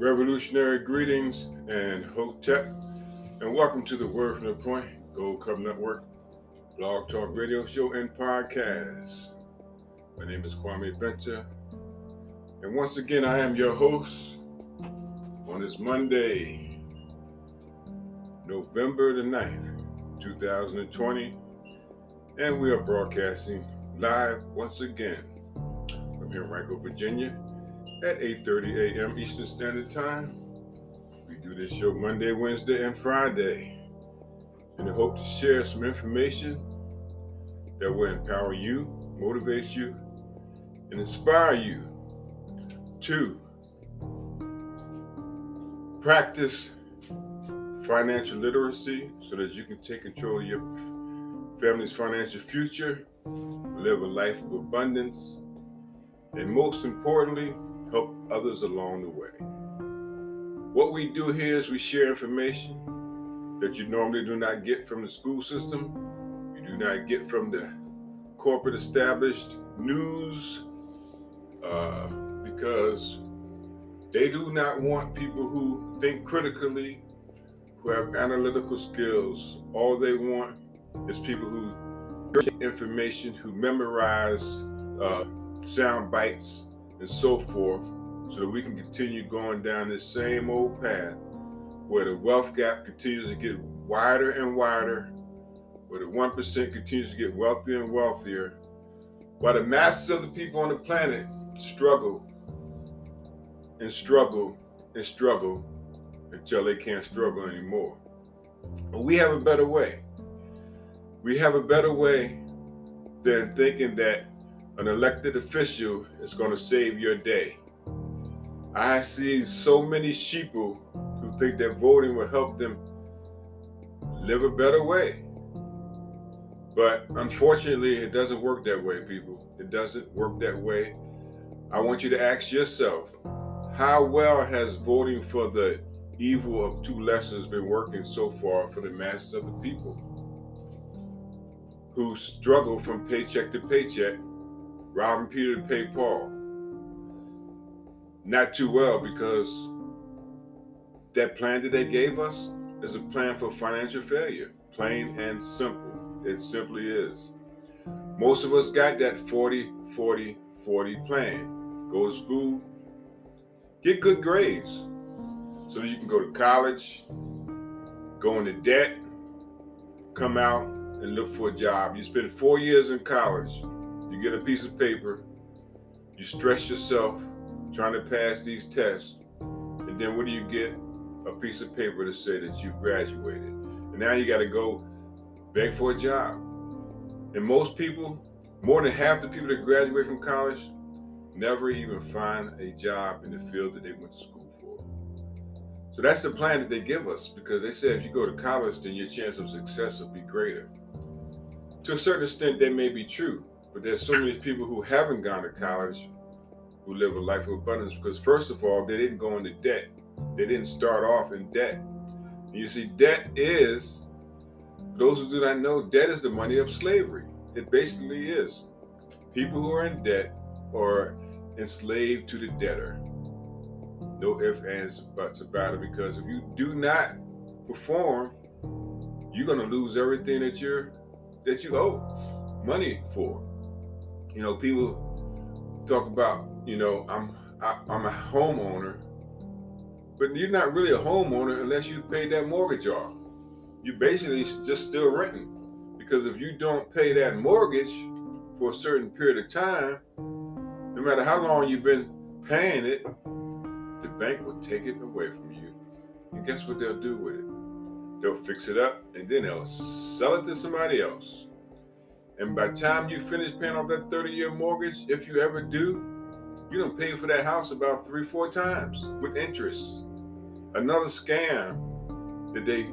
Revolutionary greetings and hotep, and welcome to the Word from the Point Gold Cup Network blog talk radio show and podcast. My name is Kwame Binta, and once again, I am your host on this Monday, November the 9th, 2020, and we are broadcasting live once again from here in Henrico, Virginia at 8:30 a.m. Eastern Standard Time. We do this show Monday, Wednesday, and Friday in the hope to share some information that will empower you, motivate you, and inspire you to practice financial literacy so that you can take control of your family's financial future, live a life of abundance, and most importantly, help others along the way. What we do here is we share information that you normally do not get from the school system, you do not get from the corporate established news, uh, because they do not want people who think critically, who have analytical skills. All they want is people who information, who memorize uh, sound bites and so forth, so that we can continue going down this same old path where the wealth gap continues to get wider and wider, where the 1% continues to get wealthier and wealthier, while the masses of the people on the planet struggle and struggle and struggle until they can't struggle anymore. But we have a better way. We have a better way than thinking that an elected official is going to save your day. I see so many sheeple who think that voting will help them live a better way. But unfortunately, it doesn't work that way, people. It doesn't work that way. I want you to ask yourself how well has voting for the evil of two lessons been working so far for the masses of the people who struggle from paycheck to paycheck robbing Peter to pay Paul. Not too well because that plan that they gave us is a plan for financial failure, plain and simple. It simply is. Most of us got that 40 40 40 plan. Go to school, get good grades so that you can go to college, go into debt, come out and look for a job. You spend four years in college you get a piece of paper, you stress yourself trying to pass these tests, and then what do you get? A piece of paper to say that you graduated. And now you got to go beg for a job. And most people, more than half the people that graduate from college, never even find a job in the field that they went to school for. So that's the plan that they give us because they say if you go to college, then your chance of success will be greater. To a certain extent, that may be true. But there's so many people who haven't gone to college who live a life of abundance because, first of all, they didn't go into debt. They didn't start off in debt. You see, debt is, those who do not know, debt is the money of slavery. It basically is. People who are in debt are enslaved to the debtor. No ifs, ands, buts about it because if you do not perform, you're gonna lose everything that you're that you owe money for. You know, people talk about, you know, I'm I, I'm a homeowner, but you're not really a homeowner unless you pay that mortgage off. You basically just still renting because if you don't pay that mortgage for a certain period of time, no matter how long you've been paying it, the bank will take it away from you. And guess what they'll do with it? They'll fix it up and then they'll sell it to somebody else. And by the time you finish paying off that 30 year mortgage, if you ever do, you don't pay for that house about three, four times with interest. Another scam that they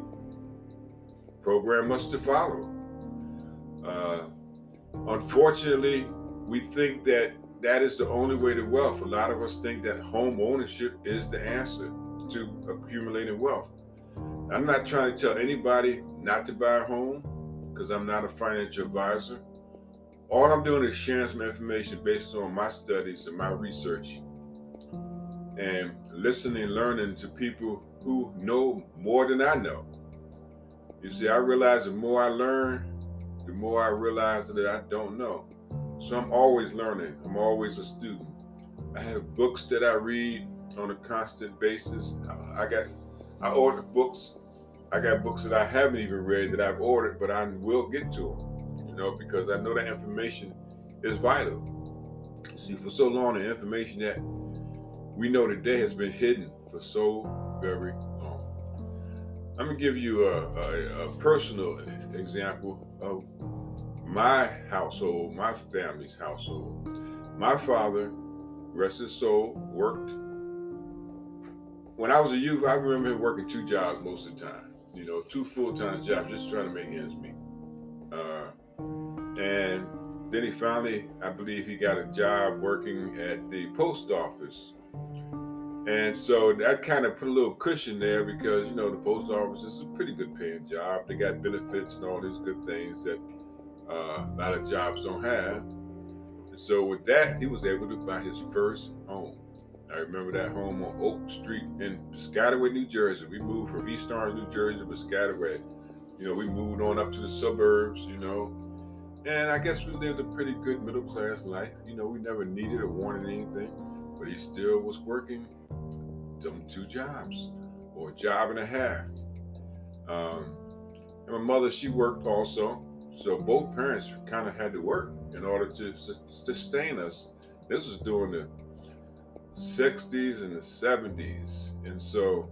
program us to follow. Uh, unfortunately, we think that that is the only way to wealth. A lot of us think that home ownership is the answer to accumulating wealth. I'm not trying to tell anybody not to buy a home because I'm not a financial advisor. All I'm doing is sharing some information based on my studies and my research. and listening learning to people who know more than I know. You see, I realize the more I learn, the more I realize that I don't know. So I'm always learning. I'm always a student. I have books that I read on a constant basis. I got, I order books. I got books that I haven't even read that I've ordered, but I will get to them. You know, because I know that information is vital. See, for so long, the information that we know today has been hidden for so very long. I'm gonna give you a, a, a personal example of my household, my family's household. My father, rest his soul, worked. When I was a youth, I remember him working two jobs most of the time. You know, two full-time jobs, just trying to make ends meet. Uh, and then he finally, I believe, he got a job working at the post office and so that kind of put a little cushion there because, you know, the post office is a pretty good paying job. They got benefits and all these good things that uh, a lot of jobs don't have. And so with that, he was able to buy his first home. I remember that home on Oak Street in Piscataway, New Jersey. We moved from East Orange, New Jersey to Piscataway. You know, we moved on up to the suburbs, you know. And I guess we lived a pretty good middle class life. You know, we never needed or wanted anything, but he still was working them two jobs or a job and a half. Um, and my mother, she worked also. So both parents kind of had to work in order to sustain us. This was during the 60s and the 70s. And so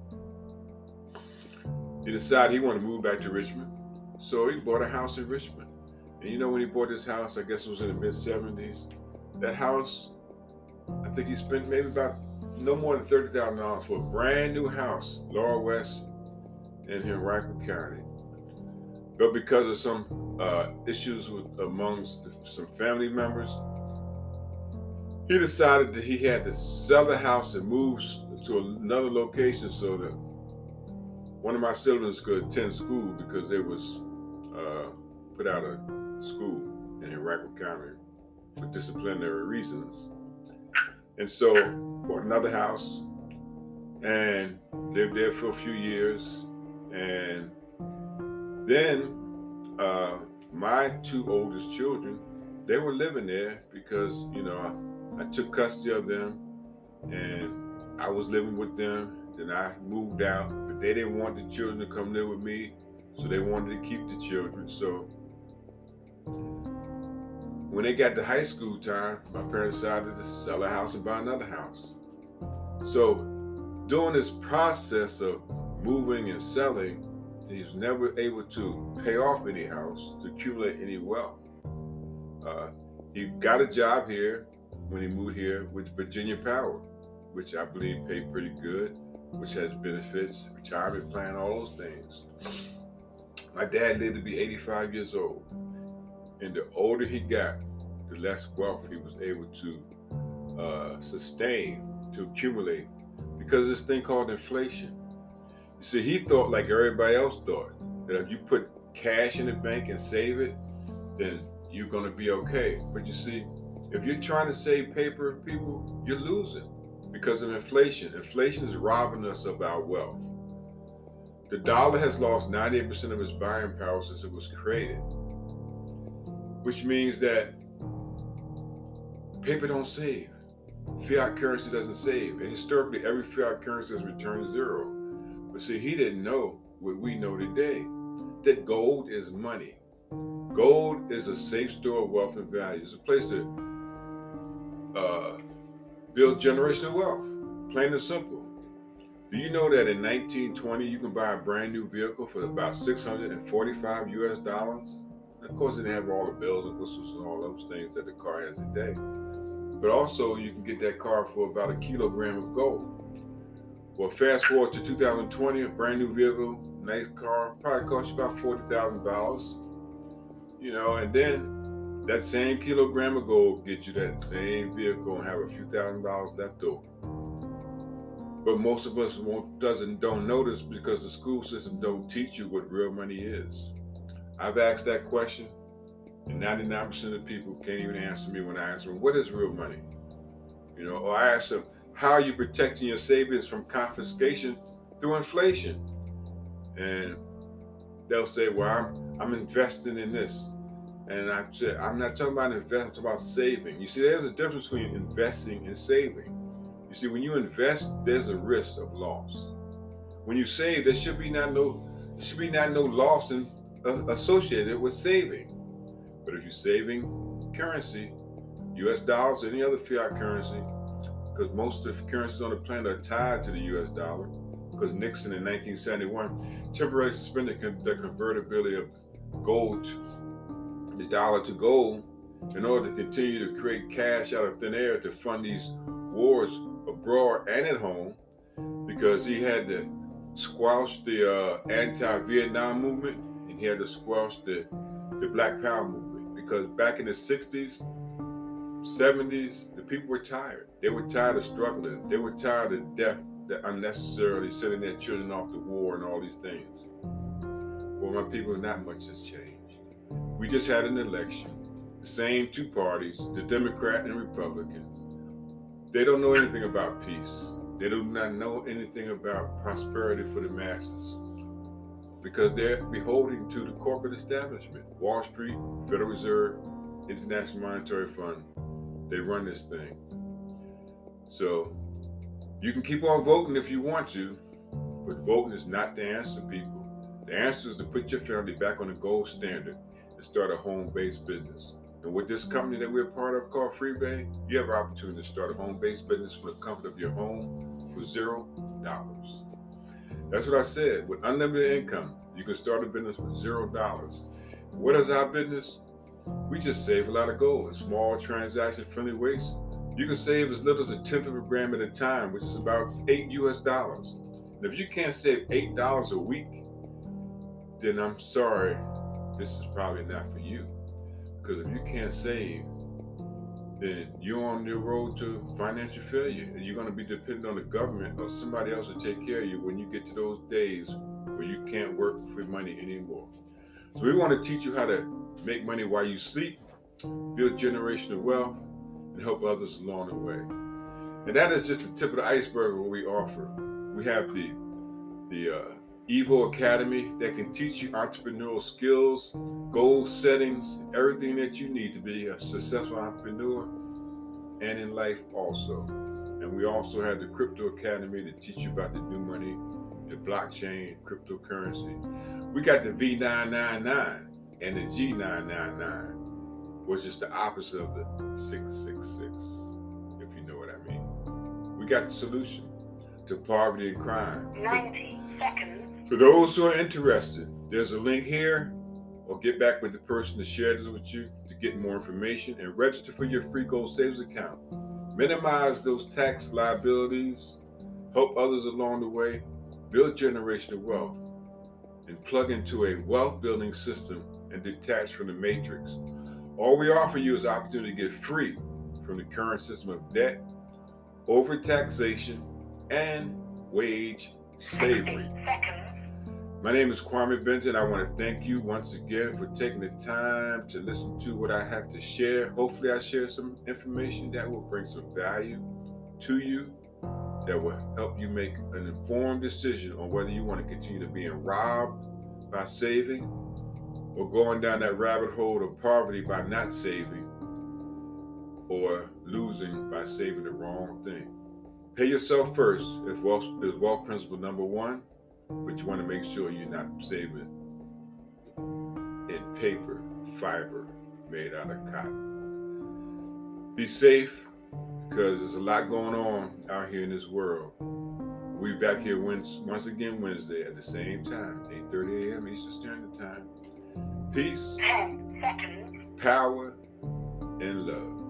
he decided he wanted to move back to Richmond. So he bought a house in Richmond. And you know, when he bought this house, I guess it was in the mid 70s, that house, I think he spent maybe about no more than thirty thousand dollars for a brand new house, Laura West in Henrico County. But because of some uh, issues with amongst the, some family members, he decided that he had to sell the house and move to another location so that one of my siblings could attend school because they was uh, put out of school in Henrico County for disciplinary reasons. And so bought another house and lived there for a few years. And then uh, my two oldest children, they were living there because, you know, I, took custody of them and I was living with them. Then I moved out, but they didn't want the children to come live with me. So they wanted to keep the children. So when they got to high school time, my parents decided to sell a house and buy another house. So during this process of moving and selling, he was never able to pay off any house, to accumulate any wealth. Uh, he got a job here when he moved here with Virginia Power, which I believe paid pretty good, which has benefits, retirement plan, all those things. My dad lived to be 85 years old. And the older he got, the less wealth he was able to uh, sustain, to accumulate, because this thing called inflation. You see, he thought like everybody else thought that if you put cash in the bank and save it, then you're going to be okay. But you see, if you're trying to save paper, people, you're losing because of inflation. Inflation is robbing us of our wealth. The dollar has lost 98% of its buying power since it was created which means that paper don't save. Fiat currency doesn't save. And historically, every fiat currency has returned zero. But see, he didn't know what we know today that gold is money. Gold is a safe store of wealth and value. It's a place to uh, build generational wealth, plain and simple. Do you know that in 1920 you can buy a brand new vehicle for about 645 US dollars? Of course, it didn't have all the bells and whistles and all those things that the car has today. But also, you can get that car for about a kilogram of gold. Well, fast forward to 2020, a brand new vehicle, nice car, probably cost you about forty thousand dollars. You know, and then that same kilogram of gold get you that same vehicle and have a few thousand dollars left over. But most of us won't, doesn't don't notice because the school system don't teach you what real money is. I've asked that question, and 99% of people can't even answer me when I ask them, What is real money? You know, or I ask them, how are you protecting your savings from confiscation through inflation? And they'll say, well, I'm I'm investing in this. And I said, I'm not talking about investing, I'm talking about saving. You see, there's a difference between investing and saving. You see, when you invest, there's a risk of loss. When you save, there should be not no there should be not no loss in, uh, associated with saving. But if you're saving currency, U.S. dollars, or any other fiat currency, because most of the currencies on the planet are tied to the U.S. dollar. Because Nixon in 1971 temporarily suspended the convertibility of gold, the dollar to gold, in order to continue to create cash out of thin air to fund these wars abroad and at home, because he had to squash the uh, anti-Vietnam movement and he had to squash the the Black Power movement. Because back in the 60s, 70s, the people were tired. They were tired of struggling. They were tired of death that unnecessarily sending their children off to war and all these things. Well, my people, not much has changed. We just had an election. The same two parties, the Democrat and Republicans, they don't know anything about peace. They do not know anything about prosperity for the masses because they're beholden to the corporate establishment, Wall Street, Federal Reserve, International Monetary Fund, they run this thing. So you can keep on voting if you want to, but voting is not the answer, people. The answer is to put your family back on the gold standard and start a home-based business. And with this company that we're part of called FreeBay, you have an opportunity to start a home-based business from the comfort of your home for zero dollars. That's what I said. With unlimited income, you can start a business with zero dollars. What is our business? We just save a lot of gold in small transaction friendly ways. You can save as little as a tenth of a gram at a time, which is about eight US dollars. And if you can't save eight dollars a week, then I'm sorry, this is probably not for you. Because if you can't save, then you're on the road to financial failure. And you're going to be dependent on the government or somebody else to take care of you when you get to those days where you can't work for money anymore. So we want to teach you how to make money while you sleep, build generational wealth, and help others along the way. And that is just the tip of the iceberg what we offer. We have the the uh, Evo Academy that can teach you entrepreneurial skills, goal settings, everything that you need to be a successful entrepreneur and in life also. And we also have the Crypto Academy to teach you about the new money, the blockchain, cryptocurrency. We got the V999 and the G999, which is the opposite of the 666, if you know what I mean. We got the solution to poverty and crime. 90 For those who are interested, there's a link here, or get back with the person to share this with you to get more information and register for your free gold savings account. Minimize those tax liabilities, help others along the way, build generational wealth, and plug into a wealth building system and detach from the matrix. All we offer you is opportunity to get free from the current system of debt, overtaxation, and wage slavery. My name is Kwame Binta. I want to thank you once again for taking the time to listen to what I have to share. Hopefully, I share some information that will bring some value to you, that will help you make an informed decision on whether you want to continue to being robbed by saving or going down that rabbit hole of poverty by not saving or losing by saving the wrong thing. Pay yourself first if wealth is wealth principle number one, but you want to make sure you're not saving in paper, fiber made out of cotton. Be safe because there's a lot going on out here in this world. We'll be back here once again Wednesday at the same time, 8:30 a.m. Eastern Standard Time peace, power, and love.